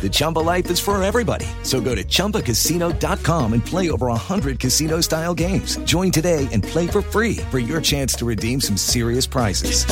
The Chumba life is for everybody. So go to ChumbaCasino.com and play over 100 casino-style games. Join today and play for free for your chance to redeem some serious prizes.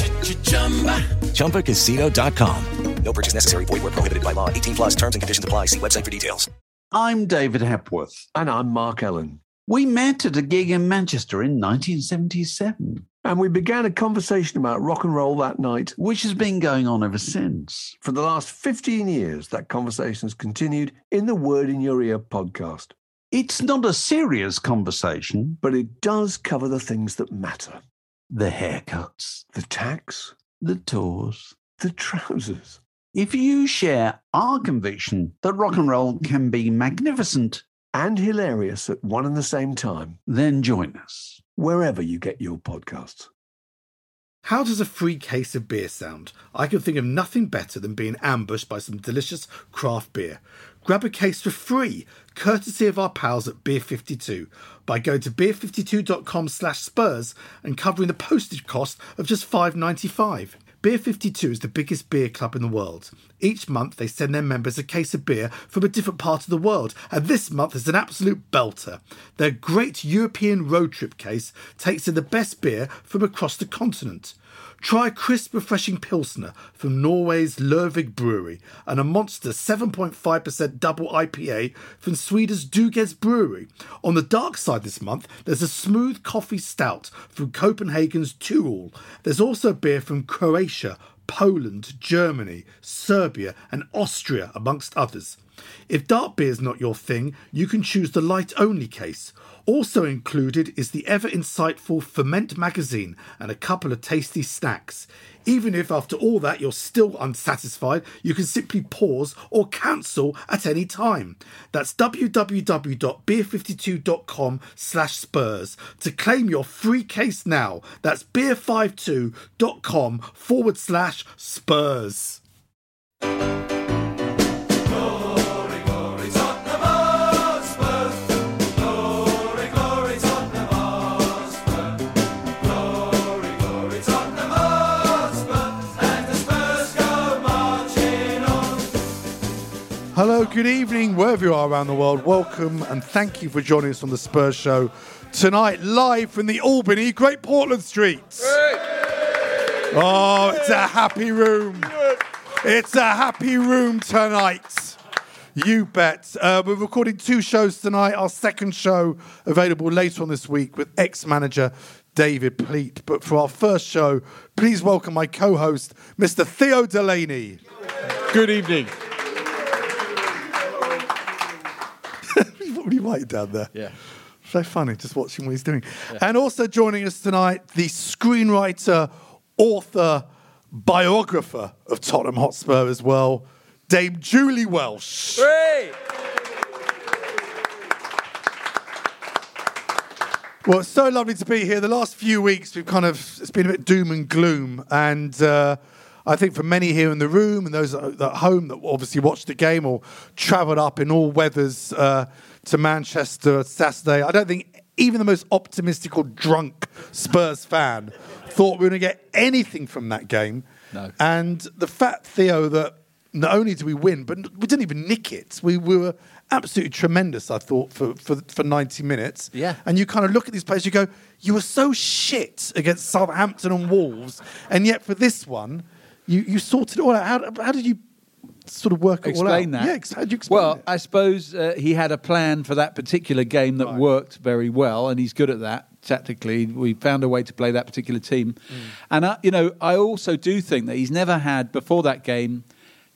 ChumbaCasino.com. No purchase necessary. Void were prohibited by law. 18 plus terms and conditions apply. See website for details. I'm David Hepworth. And I'm Mark Ellen. We met at a gig in Manchester in 1977, And we began a conversation about rock and roll that night. which has been going on ever since. For the last 15 years, that conversation has continued in the Word in Your Ear podcast. It's not a serious conversation. But it does cover the things that matter The haircuts, the tax, the tours. the trousers. If you share our conviction that rock and roll can be magnificent, And hilarious at one and the same time, then join us. Wherever you get your podcasts. How does a free case of beer sound? I can think of nothing better than being ambushed by some delicious craft beer. Grab a case for free, courtesy of our pals at Beer 52, by going to beer52.com slash spurs and covering the postage cost of just $5.95. Beer 52 is the biggest beer club in the world. Each month they send their members a case of beer from a different part of the world, and this month is an absolute belter. Their great European road trip case takes in the best beer from across the continent. Try crisp, refreshing Pilsner from Norway's Lervig Brewery and a monster 7.5% double IPA from Sweden's Dugges Brewery. On the dark side this month, there's a smooth coffee stout from Copenhagen's To Øl. There's also beer from Croatia, Poland, Germany, Serbia, and Austria, amongst others. If dark beer is not your thing, you can choose the light only case. Also included is the ever insightful Ferment magazine and a couple of tasty snacks. Even if after all that you're still unsatisfied, you can simply pause or cancel at any time. That's www.beer52.com slash spurs to claim your free case now. That's beer52.com forward slash spurs. Hello, good evening, wherever you are around the world. Welcome and thank you for joining us on the Spurs Show tonight, live from the Albany Great Portland Streets. Oh, it's a happy room. It's a happy room tonight. You bet. Uh, we're recording two shows tonight. Our second show available later on this week with ex manager David Pleat. But for our first show, please welcome my co host, Mr. Theo Delaney. Good evening. What are you down there? Yeah. So funny just watching what he's doing. And also joining us tonight, the screenwriter, author, biographer of Tottenham Hotspur as well, Dame Julie Welch. Well, it's so lovely to be here. The last few weeks, we've kind of, it's been a bit doom and gloom. And uh, I think for many here in the room and those at home that obviously watched the game or travelled up in all weathers uh, to Manchester Saturday, I don't think even the most optimistic or drunk Spurs fan thought we were going to get anything from that game. No. And the fact, Theo, that not only did we win, but we didn't even nick it. We, we were absolutely tremendous, I thought, for, for, for 90 minutes. Yeah. And you kind of look at these players, you go, you were so shit against Southampton and Wolves, and yet for this one, you, you sorted it all out. How, how did you sort of work it all out? explain that. Yeah, how did you explain well, it? I suppose uh, he had a plan for that particular game that worked very well, and he's good at that tactically. We found a way to play that particular team, Mm. and I, you know, I also do think that he's never had before that game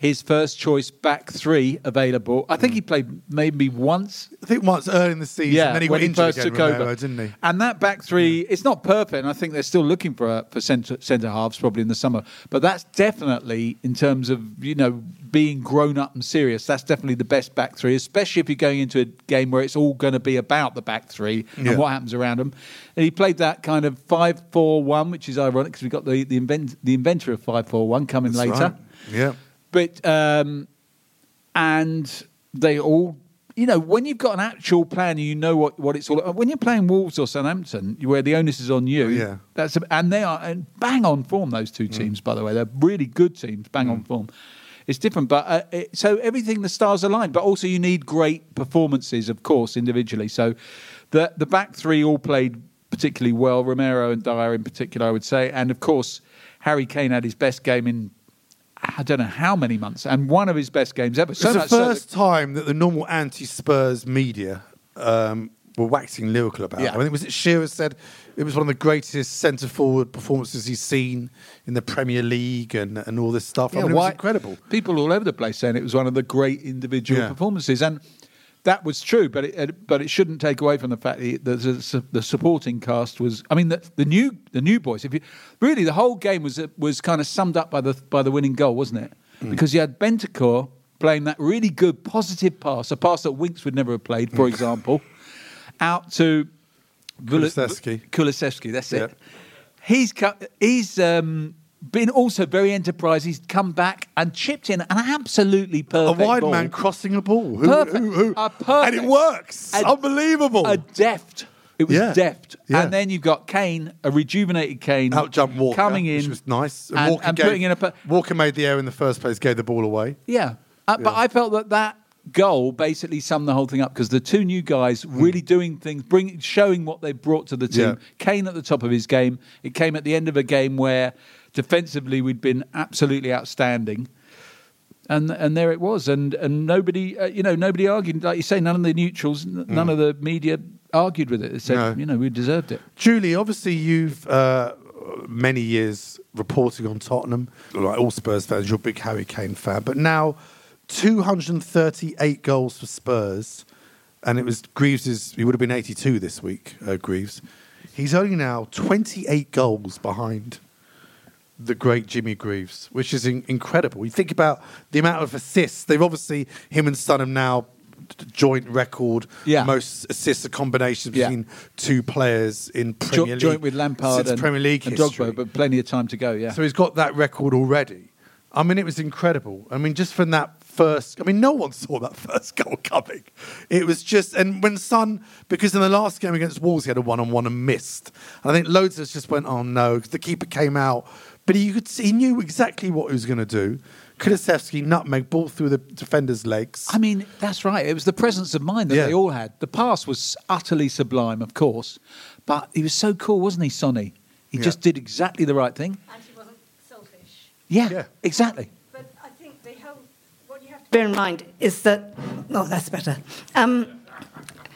his first choice back three available. I think he hmm. played maybe once I think once early in the season, yeah, then he when went he first again, took Romero, over, didn't he? And that back three, it's not perfect, and I think they're still looking for a, for centre centre halves probably in the summer. But that's definitely in terms of you know being grown up and serious. That's definitely the best back three, especially if you're going into a game where it's all going to be about the back three Yeah. and what happens around them. And he played that kind of five four one, which is ironic because we got the the, invent, the inventor of five four one coming That's later. right. Yeah. But um, and they all, you know, when you've got an actual plan, and you know what, what it's all. About. When you're playing Wolves or Southampton, where the onus is on you, Yeah. that's a, and they are and bang on form. Those two teams, by the way, they're really good teams, bang on form. It's different, but uh, it, so everything the stars aligned. But also, you need great performances, of course, individually. So the the back three all played particularly well. Romero and Dier, in particular, I would say, and of course, Harry Kane had his best game in I don't know how many months, and one of his best games ever. It's the so that- first time that the normal anti-Spurs media um, were waxing lyrical about. Yeah. it. I think was it Shearer said it was one of the greatest centre forward performances he's seen in the Premier League and and all this stuff. I mean, it was incredible. People all over the place saying it was one of the great individual Yeah. performances, and that was true. But it, it- but it shouldn't take away from the fact that the, the, the supporting cast was. I mean, the, the new the new boys. If you really, the whole game was was kind of summed up by the by the winning goal, wasn't it? Mm. Because you had Bentancur playing that really good positive pass, a pass that Winks would never have played, for example, out to Kulusevski. Kulisevsky, that's it. He's co- he's um, been also very enterprising. He's come back and chipped in an absolutely perfect. A wide ball. man crossing a ball. Who, Perfect. who- who- A perfect- and it works. a- Unbelievable. a deft. It was Yeah. deft, Yeah. and then you've got Kane, a rejuvenated Kane, Out jump Walker, coming in, which was nice. and, Walker, and gave- putting in a. per- Walker made the error in the first place, gave the ball away. Yeah. Uh, But I felt that that goal basically summed the whole thing up because the two new guys really doing things, bringing, showing what they brought to the team. Yeah. Kane at the top of his game. It came at the end of a game where defensively we'd been absolutely outstanding. And and there it was, and and nobody, uh, you know, nobody argued. Like you say, none of the neutrals, n- none of the media argued with it. They said, No. you know, we deserved it. Julie, obviously you've uh, many years reporting on Tottenham. Like all Spurs fans, you're a big Harry Kane fan, but now 238 goals for Spurs, and it was Greaves's. He would have been 82 this week. Uh, Greaves, he's only now 28 goals behind the great Jimmy Greaves, which is in- incredible. You think about the amount of assists. They've obviously him and Son have now joint record Yeah. most assists, a combination Yeah. between two players in Jo- Premier League joint with Lampard since and, Premier League and. Drogba, but plenty of time to go. Yeah. So he's got that record already. I mean, it was incredible. I mean, just from that first, I mean, no one saw that first goal coming. It was just, and when Son, because in the last game against Wolves, he had a one on one and missed. And I think loads of us just went, oh no, because the keeper came out. But he, could see, he knew exactly what he was going to do. Kulusevski nutmeg, ball through the defender's legs. I mean, that's right. It was the presence of mind that Yeah. they all had. The pass was utterly sublime, of course, but he was so cool, wasn't he, Sonny? He Yeah. just did exactly the right thing. And she wasn't selfish. Yeah, Yeah. exactly. But I think the whole, what you have to bear in mind is that, oh, that's better. Um,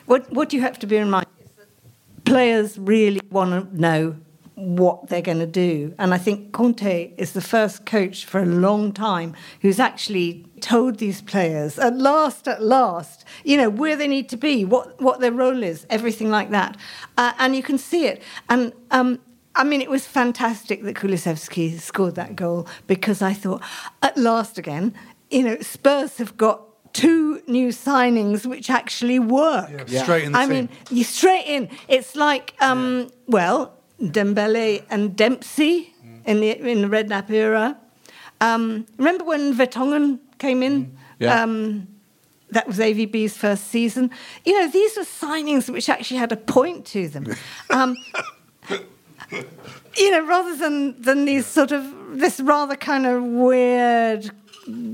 what, what you have to bear in mind is that players really want to know what they're going to do. And I think Conte is the first coach for a long time who's actually told these players, at last, at last, you know, where they need to be, what, what their role is, everything like that. Uh, and you can see it. And um, I mean, it was fantastic that Kulusevski scored that goal because I thought, at last again, you know, Spurs have got two new signings which actually work. Yeah, straight in the I team. mean, you straight in. It's like, um, well, Dembele and Dempsey in the in the Redknapp era. Um, remember when Vertonghen came in? Yeah. Um, that was AVB's first season. You know, these were signings which actually had a point to them. You know, rather than than these sort of this rather kind of weird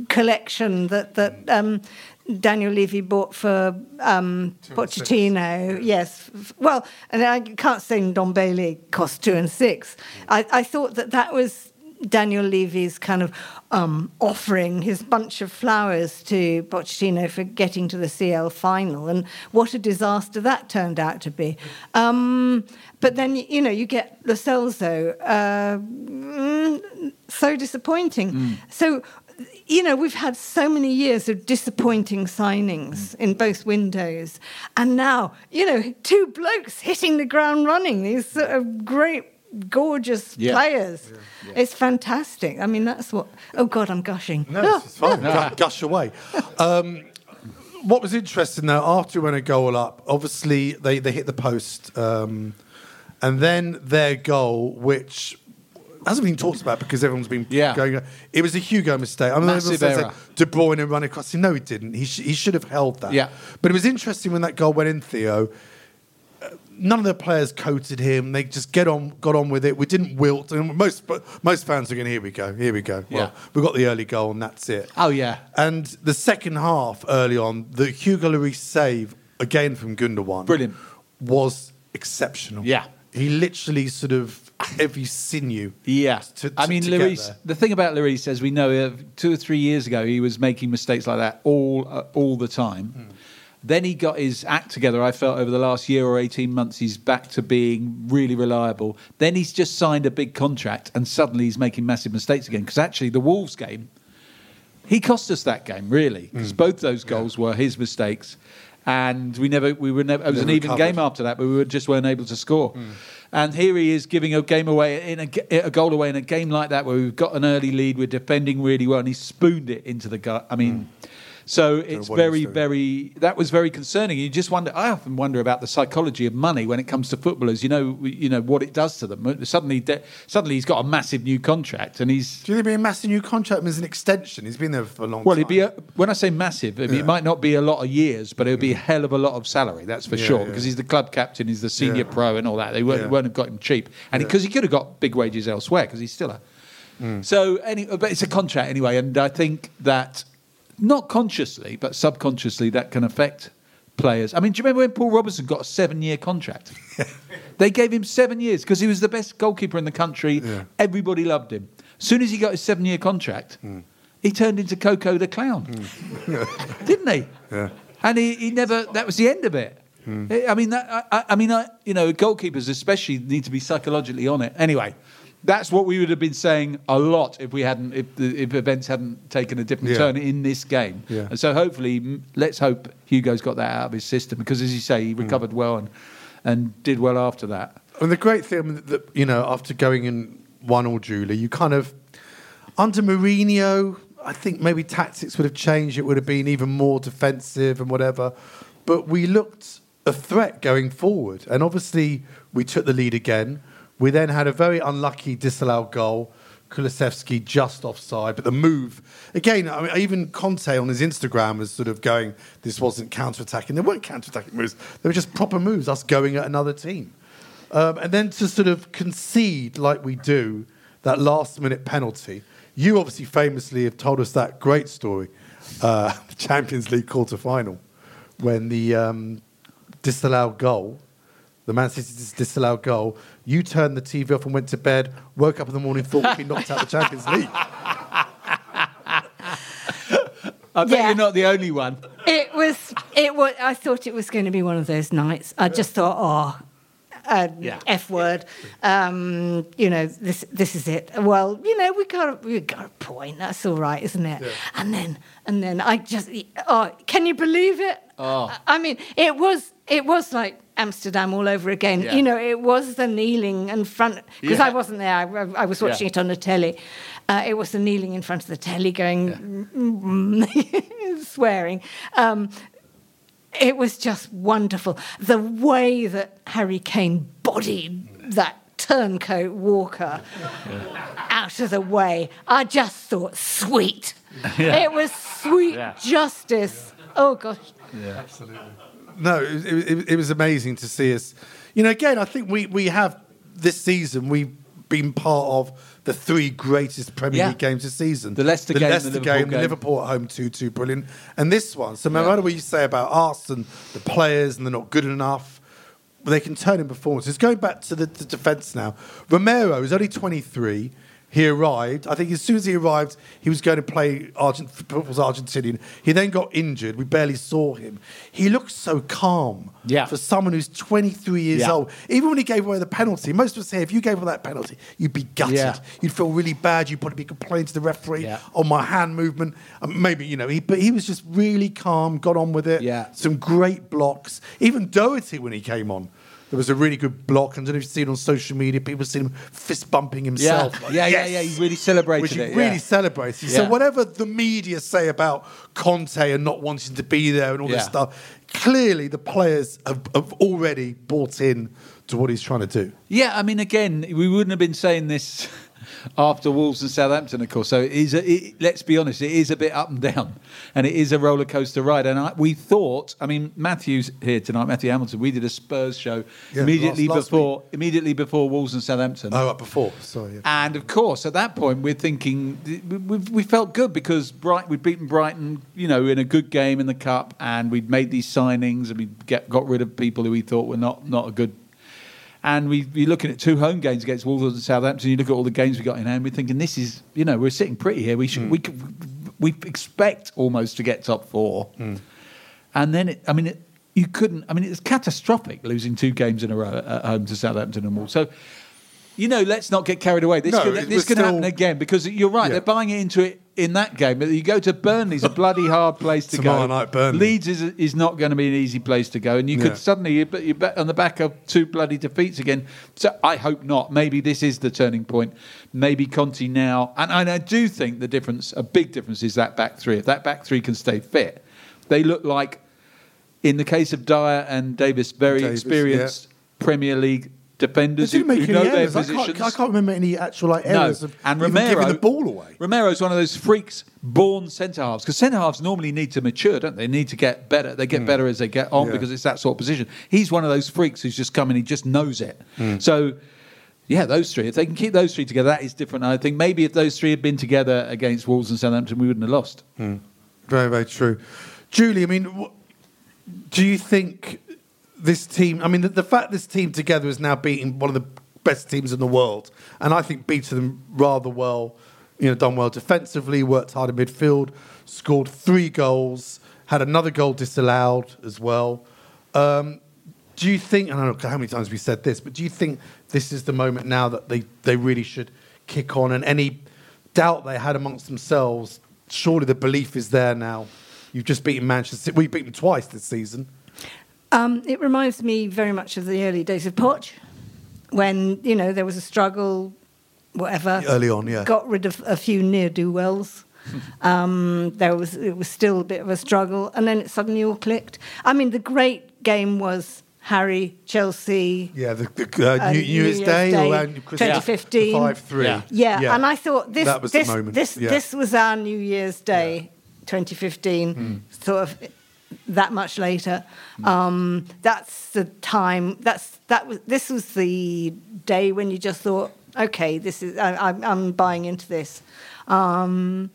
collection that that um, Daniel Levy bought for um, Pochettino. Yes, well, and I can't say Don Bailey cost two and six. I, I thought that that was Daniel Levy's kind of um, offering his bunch of flowers to Pochettino for getting to the CL final, and what a disaster that turned out to be. Um, but then you know you get Lo Celso, uh, mm, so disappointing. So you know we've had so many years of disappointing signings in both windows, and now you know two blokes hitting the ground running. These sort of great. Gorgeous Yeah. players. It's fantastic. I mean, that's what. Oh, God, I'm gushing. No, it's fine. Gu- Gush away. Um, what was interesting though, after we went a goal up, obviously they, they hit the post, um, and then their goal, which hasn't been talked about because everyone's been going. It was a Hugo mistake. I mean, Massive everyone error. that De Bruyne running across. No, he didn't. He, sh- he should have held that. Yeah. But it was interesting when that goal went in, Theo. None of the players coated him. They just get on, got on with it. We didn't wilt. And most most fans are going, "Here we go, here we go." Well, Yeah. we got the early goal, and that's it. Oh yeah. And the second half, early on, the Hugo Lloris save again from Gundogan, Brilliant. was exceptional. Yeah. he literally sort of every sinew. Yeah, to- I mean, to Lloris. The thing about Lloris, as we know, uh, two or three years ago, he was making mistakes like that all uh, all the time. Hmm. Then he got his act together. I felt over the last year or eighteen months, he's back to being really reliable. Then he's just signed a big contract, and suddenly he's making massive mistakes again. Because actually, the Wolves game, he cost us that game really, because both those goals were his mistakes, and we never, we were never. It was Never an even recovered. game after that, but we were just weren't able to score. Hmm. And here he is giving a game away in a, a goal away in a game like that where we've got an early lead, we're defending really well, and he spooned it into the gut. I mean. So it's what he was very, very. That was very concerning. You just wonder. I often wonder about the psychology of money when it comes to footballers. You know, you know what it does to them. Suddenly, de- suddenly he's got a massive new contract, and he's Do you think it'd a massive new contract as an extension? He's been there for a long well, time. it'd be a, when I say massive, I mean, Yeah. it might not be a lot of years, but it would be a hell of a lot of salary. That's for Yeah, sure yeah. because he's the club captain, he's the senior pro, and all that. They won't, won't have got him cheap, and because he could have got big wages elsewhere because he's still a. Mm. So, any, but it's a contract anyway, and I think that not consciously but subconsciously that can affect players. I mean, do you remember when Paul Robertson got a seven-year contract? they gave him seven years because he was the best goalkeeper in the country. Everybody loved him. As soon as he got his seven-year contract, hmm. he turned into Coco the clown, hmm. didn't he? Yeah. And he, he never. That was the end of it. Hmm. I mean, that, I- I, I mean, I, you know, goalkeepers especially need to be psychologically on it. Anyway, that's what we would have been saying a lot if we hadn't, if the if events hadn't taken a different Yeah. turn in this game. Yeah. And so hopefully, let's hope Hugo's got that out of his system because, as you say, he recovered mm. well and and did well after that. And the great thing that you know, after going in one all Julie, you kind of under Mourinho, I think maybe tactics would have changed. It would have been even more defensive and whatever. But we looked a threat going forward, and obviously we took the lead again. We then had a very unlucky disallowed goal. Kulusevski just offside, but the move again. I mean, even Conte on his Instagram was sort of going, "This wasn't counter-attacking. There weren't counter-attacking moves. They were just proper moves. Us going at another team." Um, and then to sort of concede like we do that last minute penalty. You obviously famously have told us that great story, uh, Champions League quarter final, when the um, disallowed goal, the Man City disallowed goal, you turned the TV off and went to bed, woke up in the morning, thought we'd been knocked out of the Champions League. I bet you're not the only one. It was. It was. I thought it was going to be one of those nights. I just thought, oh, uh, Yeah. f word. Um, you know, this this is it. Well, you know, we got a, we got a point. That's all right, isn't it? And then and then I just. Oh, can you believe it? Oh. I mean, it was it was like Amsterdam all over again. Yeah. You know, it was the kneeling in front because Yeah. I wasn't there. I, I was watching Yeah. it on the telly. Uh, it was the kneeling in front of the telly, going swearing. Um, it was just wonderful. The way that Harry Kane bodied that turncoat Walker out of the way, I just thought sweet. Yeah. It was sweet Yeah. justice. Oh gosh. Yeah, absolutely. No, it, it, it was amazing to see us. You know, again, I think we, we have this season we've been part of the three greatest Premier Yeah. League games this season. The Leicester game, the Leicester Liverpool game, the. Liverpool at home, 2 2, brilliant. And this one. So, no matter what you say about us and the players and they're not good enough, they can turn in performances. Going back to the, the defence now, Romero is only 23. He arrived. I think as soon as he arrived, he was going to play Argent, was Argentinian. He then got injured. We barely saw him. He looked so calm Yeah. for someone who's 23 years Yeah. old. Even when he gave away the penalty, most of us say if you gave away that penalty, you'd be gutted. Yeah. You'd feel really bad. You'd probably be complaining to the referee Yeah. on my hand movement. Um, maybe you know, he, but he was just really calm. Got on with it. Yeah. Some great blocks. Even Doherty when he came on. There was a really good block. I don't know if you've seen it on social media. People seen him fist bumping Yeah, himself. Like, yeah, yeah, "Yes!" yeah. He really celebrated Which he it. really yeah. celebrated. So whatever the media say about Conte and not wanting to be there and all Yeah. this stuff, clearly the players have, have already bought in to what he's trying to do. Yeah, I mean, again, we wouldn't have been saying this after Wolves and Southampton, of course. So it is. A, it, let's be honest, it is a bit up and down, and it is a roller coaster ride. And I, we thought, I mean, Matthew's here tonight, Matthew Hamilton. We did a Spurs show Yeah, immediately last- last before, immediately before Wolves and Southampton. Oh, before. Sorry. yeah. And of course, at that point, we're thinking we, we, we felt good because Bright, we'd beaten Brighton, you know, in a good game in the cup, and we'd made these signings, and we get got rid of people who we thought were not not a good. And we, we're looking at two home games against Wolves and Southampton. You look at all the games we got in hand. We're thinking this is, you know, we're sitting pretty here. We should, hmm. we could, we expect almost to get top four. Hmm. And then, it, I mean, it, you couldn't. I mean, it's catastrophic losing two games in a row at home to Southampton and Wolves. So, you know, let's not get carried away. This No, could, this could still- happen again because you're right. Yeah. They're buying it into it in that game. But you go to Burnley, it's a bloody hard place to Tomorrow go. night, Burnley. Leeds is, is not going to be an easy place to go, and you Yeah. could suddenly you bet you bet on the back of two bloody defeats again. So I hope not. Maybe this is the turning point. Maybe Conte now, and, and I do think the difference, a big difference, is that back three. If that back three can stay fit, they look like, in the case of Dier and Davies, very Davies, experienced Premier League defenders who, didn't make who any know their errors. I can't, I can't remember any actual like No, errors of and even Romero giving the ball away. Romero's one of those freaks born centre halves because centre halves normally need to mature, don't they? They need to get better. They get better as they get on. Yeah. because it's that sort of position. He's one of those freaks who's just come and he just knows it. Hmm. So. Yeah, those three. If they can keep those three together, that is different. I think maybe if those three had been together against Wolves and Southampton, we wouldn't have lost. Very, very true. Julie, I mean, wh- do you think this team? I mean, the, the fact this team together is now beating one of the best teams in the world, and I think beaten them rather well. You know, done well defensively, worked hard in midfield, scored three goals, had another goal disallowed as well. Um, do you think? I don't know how many times we said this, but do you think this is the moment now that they, they really should kick on? And any doubt they had amongst themselves, surely the belief is there now. You've just beaten Manchester City. Beat them twice this season. Um, it reminds me very much of the early days of Poch, when you know there was a struggle, whatever. Early on, yeah. Got rid of a few near do wells. um, there was it was still a bit of a struggle, and then it suddenly all clicked. I mean, the great game was Harry Chelsea. Yeah, the, the uh, Uh, New, New Year's Year's Day, Day, or around Christmas, 2015. five three. Yeah. Yeah, and I thought this that was this the moment. this yeah. this was our New Year's Day, 2015, Hmm. sort of that much later. Um, that's the time. That's that was this was the day when you just thought, okay, this is I, I'm, I'm buying into this. Um,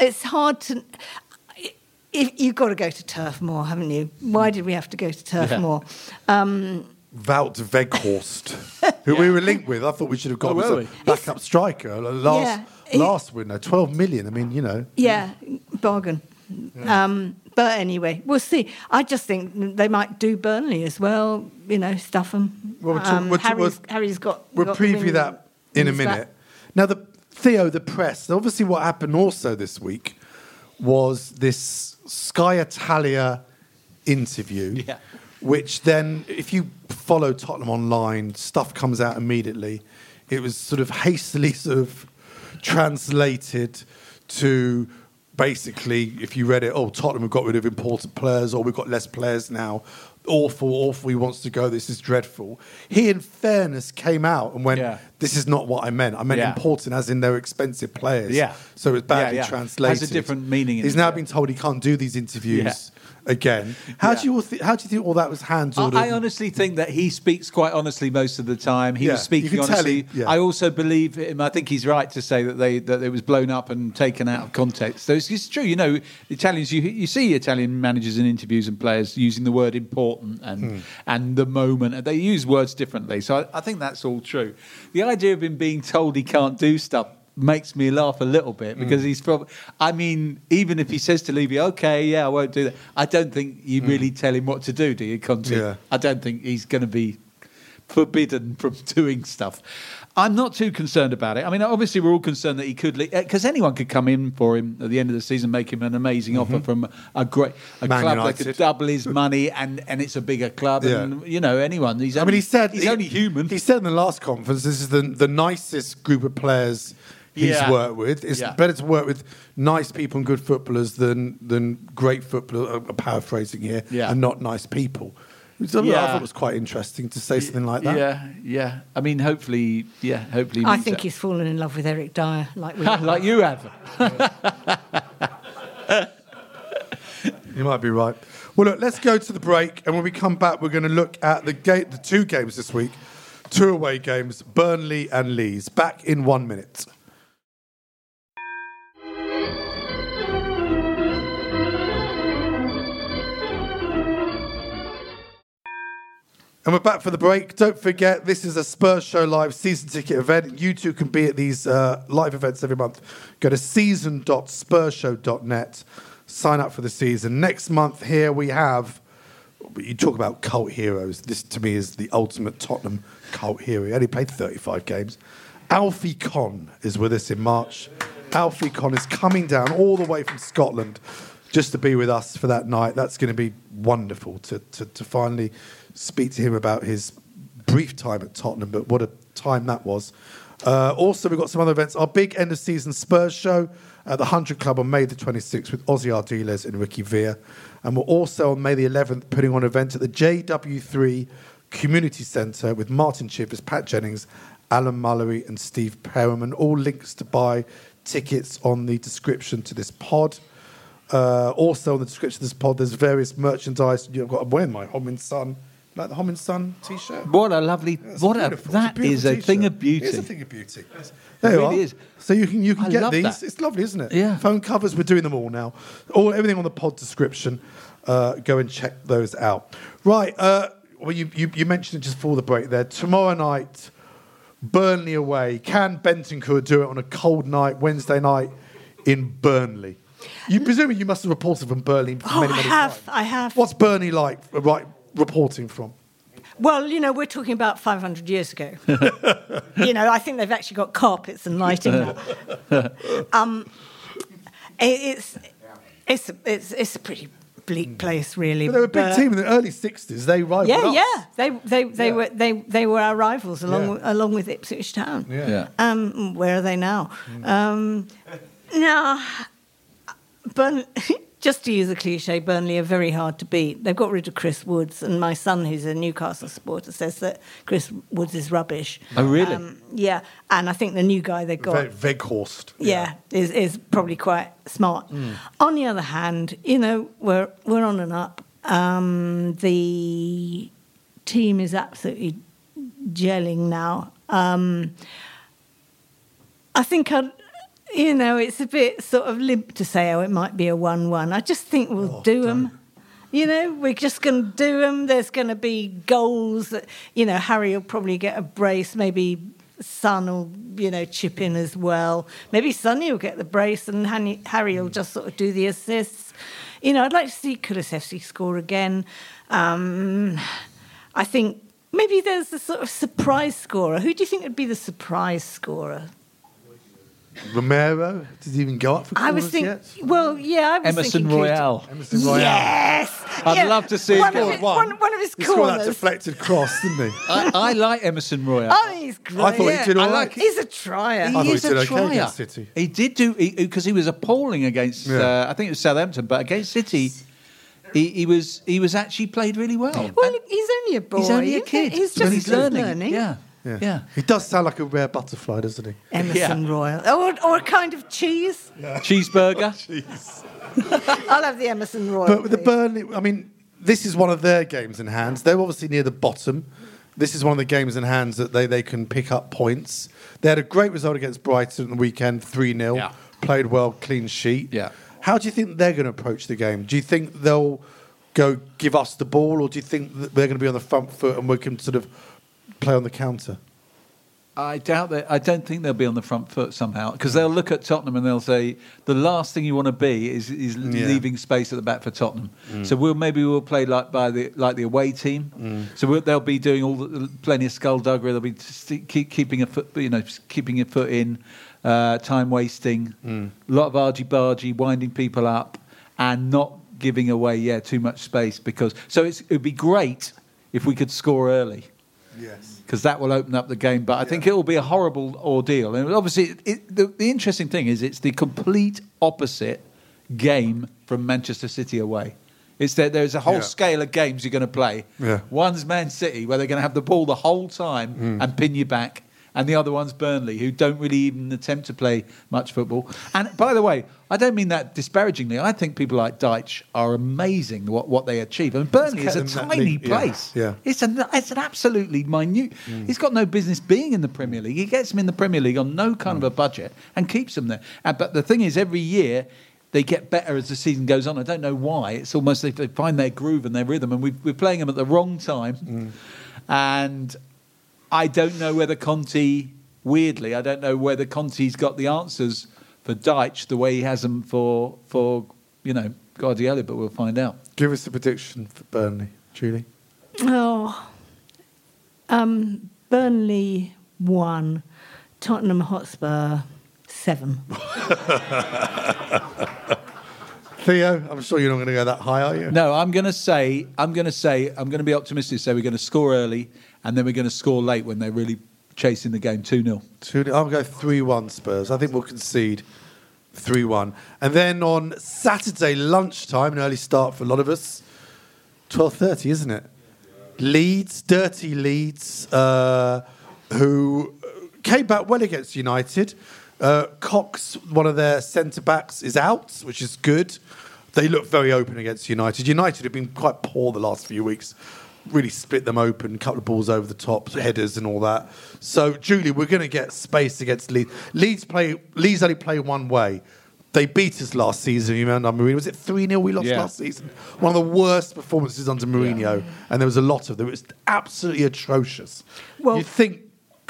it's hard to. If, you've got to go to Turf Moor, haven't you? Why did we have to go to Turf Yeah. Moor? Um, Wout Weghorst, who we were linked with. I thought we should have got Oh, him were as a backup striker. Last, Yeah, last winner, 12 million. I mean, you know. Yeah, bargain. Um, but anyway, we'll see. I just think they might do Burnley as well. You know, stuff them. Well, we'll talk- we'll Harry's, we'll- Harry's got. We'll got preview win that in a minute. back. Now, the Theo, the press. Obviously, what happened also this week was this Sky Italia interview, Yeah. which then, if you follow Tottenham online, stuff comes out immediately. It was sort of hastily sort of translated to basically, if you read it, oh, Tottenham have got rid of important players, or we've got less players now. awful, awful. He wants to go. This is dreadful. He, in fairness, came out and went, Yeah. "This is not what I meant. I meant Yeah. important, as in they're expensive players." Yeah. So it's badly Yeah, yeah. translated. Has a different meaning in He's now been told he can't do these interviews. Again. How Yeah. do you all thi- how do you think all that was handled? I, I honestly think that he speaks quite honestly most of the time. He Yeah, was you speaking can tell honestly. he- yeah. I also believe him. I think he's right to say that they that it was blown up and taken out of context. So it's, it's true. You know, Italians. You you see Italian managers in interviews and players using the word important and Hmm. and the moment. and They use words differently. So I, I think that's all true. The idea of him being told he can't do stuff. Makes me laugh a little bit because Hmm. he's probably. I mean, even if he says to Levy, "Okay, yeah, I won't do that," I don't think you really tell him what to do, do you, Conte? Yeah. I don't think he's going to be forbidden from doing stuff. I'm not too concerned about it. I mean, obviously, we're all concerned that he could, leave because anyone could come in for him at the end of the season, make him an amazing offer from a great a Mm-hmm. Man club that could double his money, and, and it's a bigger club, and you know anyone. He's I mean, he said he's only human. He said in the last conference, "This is the the nicest group of players he's Yeah. worked with. It's Yeah. better to work with nice people and good footballers than than great footballers." Uh, I'm paraphrasing here, Yeah. and not nice people. Which I thought it was quite interesting to say something like that. Yeah, yeah. I mean, hopefully, yeah, hopefully. I think it. he's fallen in love with Eric Dier, like we. like you have. You might be right. Well, look, let's go to the break, and when we come back, we're going to look at the ga- the two games this week, two away games, Burnley and Leeds. Back in one minute. And we're back for the break. Don't forget, this is a Spurs Show Live season ticket event. You too can be at these uh, live events every month. Go to season.spursshow.net. Sign up for the season. Next month, here we have. You talk about cult heroes. This to me is the ultimate Tottenham cult hero. He only played 35 games. Alfie Conn is with us in March. Alfie Conn is coming down all the way from Scotland just to be with us for that night. That's going to be wonderful to, to, to finally speak to him about his brief time at Tottenham, but what a time that was. Uh, also, we've got some other events. Our big end of season Spurs show at the 100 Club on May the 26th with Ossie Ardiles and Ricky Villa. And we're also on May the 11th putting on an event at the JW3 Community Centre with Martin Chivers, Pat Jennings, Alan Mullery, and Steve Perryman. All links to buy tickets on the description to this pod. Uh, also, in the description of this pod, there's various merchandise. You've got I'm wearing my Homin Sun, like the Homin Sun t-shirt. What a lovely, It's what a, that beautiful is a t-shirt. thing of beauty. It's a thing of beauty. There you really are. is. So you can you can I get these. that. It's lovely, isn't it? Yeah. Phone covers. We're doing them all now. All everything on the pod description. Uh, go and check those out. Right. Uh, well, you, you you mentioned it just before the break there. Tomorrow night, Burnley away. Can Bentancur do it on a cold night, Wednesday night in Burnley? You presumably you must have reported from Burnley for Oh, many, I have, times. I have. What's Burnley like? Right, reporting from. Well, you know, we're talking about 500 years ago. you know, I think they've actually got carpets and lighting now. um, it, it's, it's, it's, it's a pretty bleak place, really. But they were a big but- team in the early '60s. They rivaled Yeah, us. yeah, they they they Yeah. were they they were our rivals along Yeah. with, along with Ipswich Town. Yeah. Yeah. Um, where are they now? Um, now, Burn, just to use a cliche, Burnley are very hard to beat. They've got rid of Chris Woods, and my son, who's a Newcastle supporter, says that Chris Woods is rubbish. Oh, really? Um, yeah, and I think the new guy they got Ve- Veghorst. yeah, is is probably quite smart. On the other hand, you know, we're we're on and up. Um, the team is absolutely gelling now. Um, I think I'd, you know, it's a bit sort of limp to say, oh, it might be a one-one. I just think we'll do them. You know, we're just going to do them. There's going to be goals. That, you know, Harry will probably get a brace. Maybe Son will, you know, chip in as well. Maybe Sonny will get the brace and Harry, will just sort of do the assists. You know, I'd like to see Kulusevski score again. Um, I think maybe there's a sort of surprise scorer. Who do you think would be the surprise scorer? Romero did he even go up for I was thinking, yet? well, yeah, I was Emerson thinking Coutinho. Royal. Emerson Royal. Yes, I'd love to see him one go of, at his, one. one, one of his He scored that corners. deflected cross, didn't he? I, I like Emerson Royal. Oh, he's great. I thought he did all I right. like- He's a trier. I thought He is he did a okay trier. against City. He did do because he, was appalling against. Yeah. Uh, I think it was Southampton, but against City, he, he was he was actually played really well. Well, he's only a boy. he's only a isn't kid. He's But just he's learning. Yeah. Yeah. He does sound like a rare butterfly, doesn't he? Emerson Royal. Or, or a kind of cheese. Cheeseburger. I'll have the Emerson Royal. But with the please. Burnley, I mean, this is one of their games in hands. They're obviously near the bottom. This is one of the games in hands that they, they can pick up points. They had a great result against Brighton on the weekend, 3 0. Yeah. Played well, clean sheet. Yeah. How do you think they're going to approach the game? Do you think they'll go give us the ball, or do you think that they're going to be on the front foot and we can sort of play on the counter? I doubt that. I don't think they'll be on the front foot somehow because they'll look at Tottenham and they'll say the last thing you want to be is, is Yeah. leaving space at the back for Tottenham. Mm. So we'll maybe we'll play like by the like the away team. Mm. So we'll, they'll be doing all the, plenty of skullduggery. They'll be st- keep, keeping a foot, you know, keeping a foot in, uh, time wasting, Mm. a lot of argy bargy, winding people up, and not giving away yeah too much space because so it's, it would be great if we could score early Yes. Because that will open up the game. But I think it will be a horrible ordeal. And obviously, it, the, the interesting thing is it's the complete opposite game from Manchester City away. It's that there's a whole Yeah. scale of games you're going to play. Yeah. One's Man City, where they're going to have the ball the whole time Mm. and pin you back. And the other one's Burnley, who don't really even attempt to play much football. And by the way, I don't mean that disparagingly. I think people like Dyche are amazing what, what they achieve. And Burnley is a kept them that tiny league- place. yeah. It's an it's an absolutely minute. He's got no business being in the Premier League. He gets them in the Premier League on no kind of a budget and keeps them there. Uh, but the thing is, every year they get better as the season goes on. I don't know why. It's almost like they find their groove and their rhythm, and we, we're playing them at the wrong time. And I don't know whether Conte, weirdly, I don't know whether Conte's got the answers for Dyche the way he has them for for you know Guardiola. But we'll find out. Give us a prediction for Burnley, Julie. Oh, um, Burnley one, Tottenham Hotspur seven. Theo, I'm sure you're not going to go that high, are you? No, I'm going to say I'm going to say I'm going to be optimistic. Say we're going to score early, and then we're going to score late when they're really chasing the game two 0 Two, I'll go 3 1 Spurs. I think we'll concede 3 1. And then on Saturday lunchtime, an early start for a lot of us, 12.30, isn't it? Leeds, dirty Leeds, uh, who came back well against United. Uh, Cox, one of their centre backs, is out, which is good. They look very open against United. United have been quite poor the last few weeks. Really split them open, couple of balls over the top, headers and all that. So, Julie, we're going to get space against Leeds. Leeds play. Leeds only play one way. They beat us last season. You remember Mourinho? Was it three 0 we lost Yeah. last season? One of the worst performances under Mourinho, and there was a lot of them. It was absolutely atrocious. Well- you think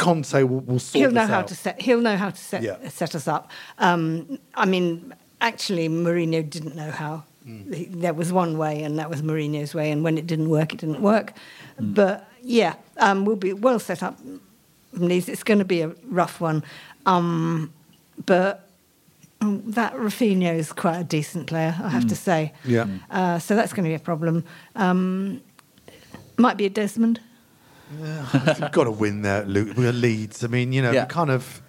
Conte will, will sort he'll this know how out? to set. He'll know how to set Yeah. set us up. Um, I mean, actually, Mourinho didn't know how. Mm. He, there was one way, and that was Mourinho's way. And when it didn't work, it didn't work. Mm. But yeah, um, we'll be well set up. It's going to be a rough one, um, but that Raphinha is quite a decent player, I have to say. Yeah. Uh, so that's going to be a problem. Um, might be a Desmond. You've got to win there, Luke. We're Leeds. I mean, you know, Yeah. kind of.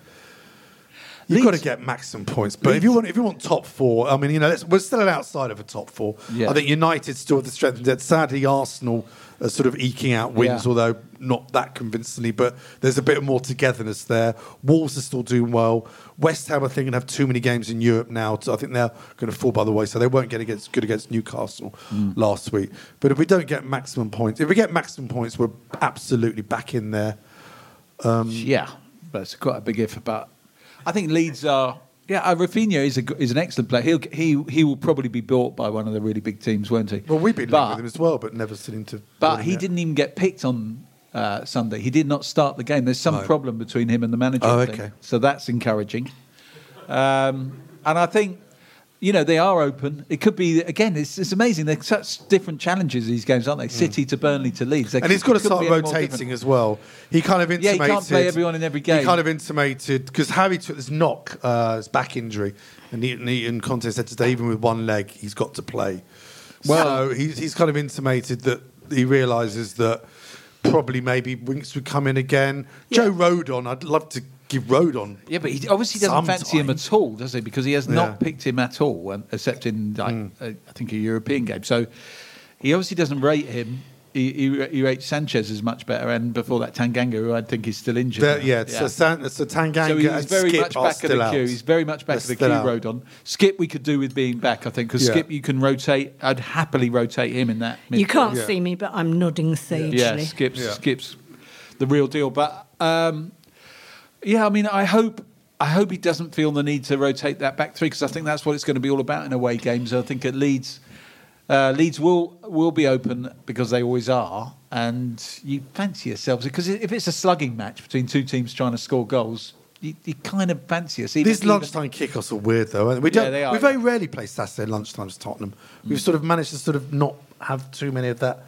You've got to get maximum points, but if you want, if you want top four, I mean, you know, let's, we're still outside of a top four. Yeah. I think United still have the strength. and depth. Sadly, Arsenal are sort of eking out wins, Yeah. although not that convincingly. But there's a bit more togetherness there. Wolves are still doing well. West Ham, I think, going have too many games in Europe now. So I think they're going to fall by the way. So they won't get against good against Newcastle Mm. last week. But if we don't get maximum points, if we get maximum points, we're absolutely back in there. Um, yeah, but it's quite a big if. But I think Leeds are. Yeah, uh, Raphinha is a, is an excellent player. He'll, he he will probably be bought by one of the really big teams, won't he? Well, we've been linked with him as well, but never seen him to. But he yet. didn't even get picked on uh, Sunday. He did not start the game. There's some problem between him and the manager. Oh, okay. So that's encouraging. Um, and I think, you know, they are open. It could be again. It's, it's amazing. They're such different challenges these games, aren't they? City to Burnley to Leeds. They. And he's got to start be any more rotating as well. He kind of intimated. Yeah, he can't play everyone in every game. He kind of intimated because Harry took this knock, uh, his back injury, and, he, and, he, Conte said today, even with one leg, he's got to play. Well- so he's, he's kind of intimated that he realises that probably maybe Winks would come in again. Joe Rodon, I'd love to give Rodon. Yeah, but he obviously doesn't some fancy him at all, does he? Because he has Yeah. not picked him at all, except in like uh, I think a European game. So he obviously doesn't rate him. He, he, he rates Sanchez as much better, and before that Tanganga, who I think is still injured. There- now. yeah, so, San, so Tanganga So he's very Skip much back of still the out. queue. He's very much back They're of the queue. out. Rodon. Skip, we could do with being back, I think, because Yeah. Skip, you can rotate. I'd happily rotate him in that. You can't see me, but I'm nodding sagely. Yeah, Skip's Skip's the real deal. But um, yeah, I mean, I hope I hope he doesn't feel the need to rotate that back three because I think that's what it's going to be all about in away games. I think at Leeds, uh, Leeds will will be open because they always are, and you fancy yourselves because if it's a slugging match between two teams trying to score goals. You, you kind of fancy us. Even- These lunchtime kickoffs are weird, though. aren't they? We Yeah, don't. they are. We very rarely play Saturday lunchtimes. Tottenham. We've sort of managed to sort of not have too many of that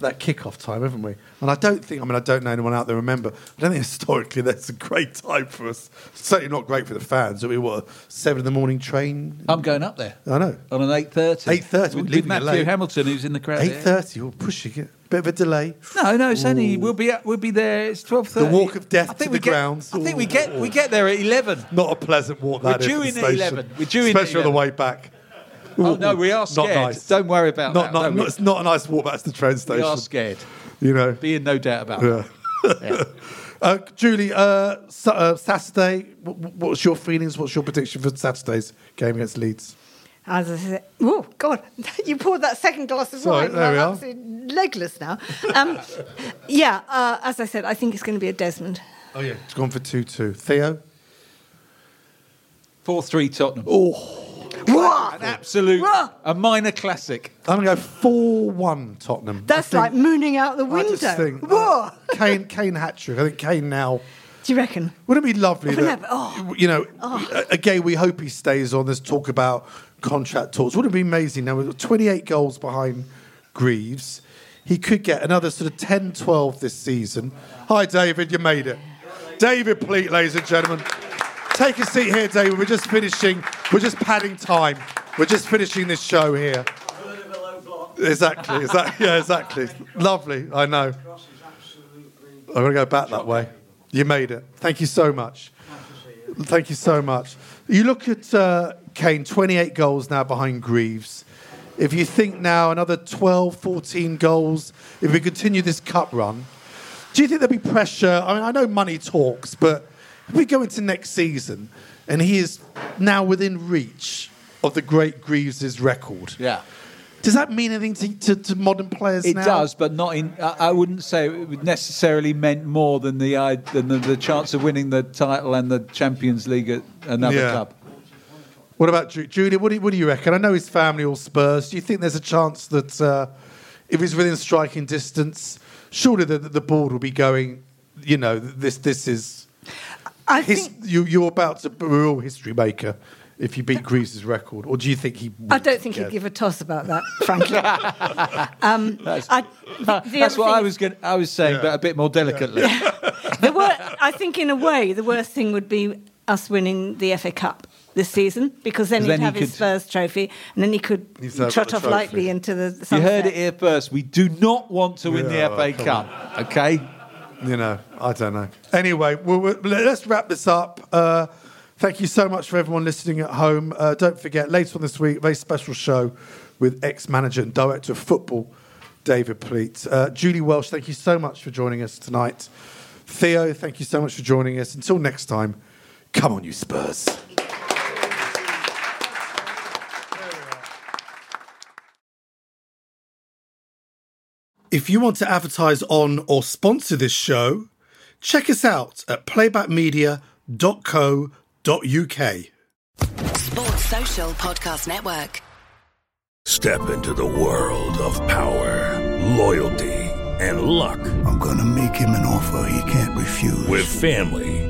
that kickoff time, haven't we? And I don't think. I mean, I don't know anyone out there remember. I don't think historically that's a great time for us. Certainly not great for the fans. I mean, what seven in the morning train? I'm going up there. I know. On an eight thirty. 8:30, we're with leaving it Matthew late. Hamilton, who's in the crowd. Eight thirty. We're pushing it. Bit of a delay. No, no, it's only we'll be we'll be there. It's twelve thirty. The walk of death I think to we the get, grounds. I think we get we get there at eleven. Not a pleasant walk. We're That is due in at 11. We're due in at especially on the way back. Oh no, we are Not scared. nice. Don't worry about Not, that. not, don't we? not- it's not a nice walk back to the train station. We are scared. You know. Be in no doubt about Yeah. it. Uh, Julie, uh, Sa- uh, Saturday. wh- wh- What's your feelings? What's your prediction for Saturday's game against Leeds? As I said, oh God, you poured that second glass of Sorry, wine. there we I'm are. legless now. Um, yeah, uh, as I said, I think it's going to be a Desmond. Oh yeah, it's gone for two-two. Theo. Four three Tottenham. Oh, An absolute a minor classic. I'm going to go four-one Tottenham. That's think- like mooning out the window. I window. just think Whoa. uh, Kane, Kane hat trick. I think Kane now. Do you reckon? Wouldn't it be lovely that, that oh. you know, Oh. again, we hope he stays on. There's talk about contract talks. Wouldn't it be amazing? Now, we've got 28 goals behind Greaves. He could get another sort of 10, 12 this season. Hi, David, you made it. David Pleat, ladies and gentlemen. Take a seat here, David. We're just finishing, we're just padding time. We're just finishing this show here. Exactly, yeah, exactly. Lovely, I know. I'm going to go back that way. You made it. Thank you so much. Thank you so much. You look at uh, Kane, 28 goals now behind Greaves. If you think now another 12, 14 goals, if we continue this cup run, do you think there'll be pressure? I mean, I know money talks, but we go into next season and he is now within reach of the great Greaves' record, Yeah. does that mean anything to, to, to modern players It now? does, but not in. I, I wouldn't say it would necessarily meant more than the than the, the chance of winning the title and the Champions League at another Yeah. club. What about Ju- Julia? What do, you, what do you reckon? I know his family all Spurs. Do you think there's a chance that uh, if he's within striking distance, surely the, the board will be going, you know, this this is. I his, think- you, you're about to be a real history maker if you beat Greaves' record, or do you think he? I wouldn't don't think care? he'd give a toss about that, frankly. um, I, the, the That's other what I was going I was saying, but a bit more delicately. The wor- I think, in a way, the worst thing would be us winning the FA Cup this season because then he'd then he have his could- Spurs trophy and then he could trot off lightly into the Sunset. You heard it here first. We do not want to win Yeah, the FA come Cup. Okay. You know, I don't know. Anyway, we'll, we'll- let's wrap this up. Uh, thank you so much for everyone listening at home. Uh, don't forget, later on this week, very special show with ex-manager and director of football, David Pleat. Uh, Julie Welch, thank you so much for joining us tonight. Theo, thank you so much for joining us. Until next time, come on, you Spurs. If you want to advertise on or sponsor this show, check us out at playbackmedia.co.uk. Sports Social Podcast Network. Step into the world of power, loyalty, and luck. I'm gonna make him an offer he can't refuse. With family,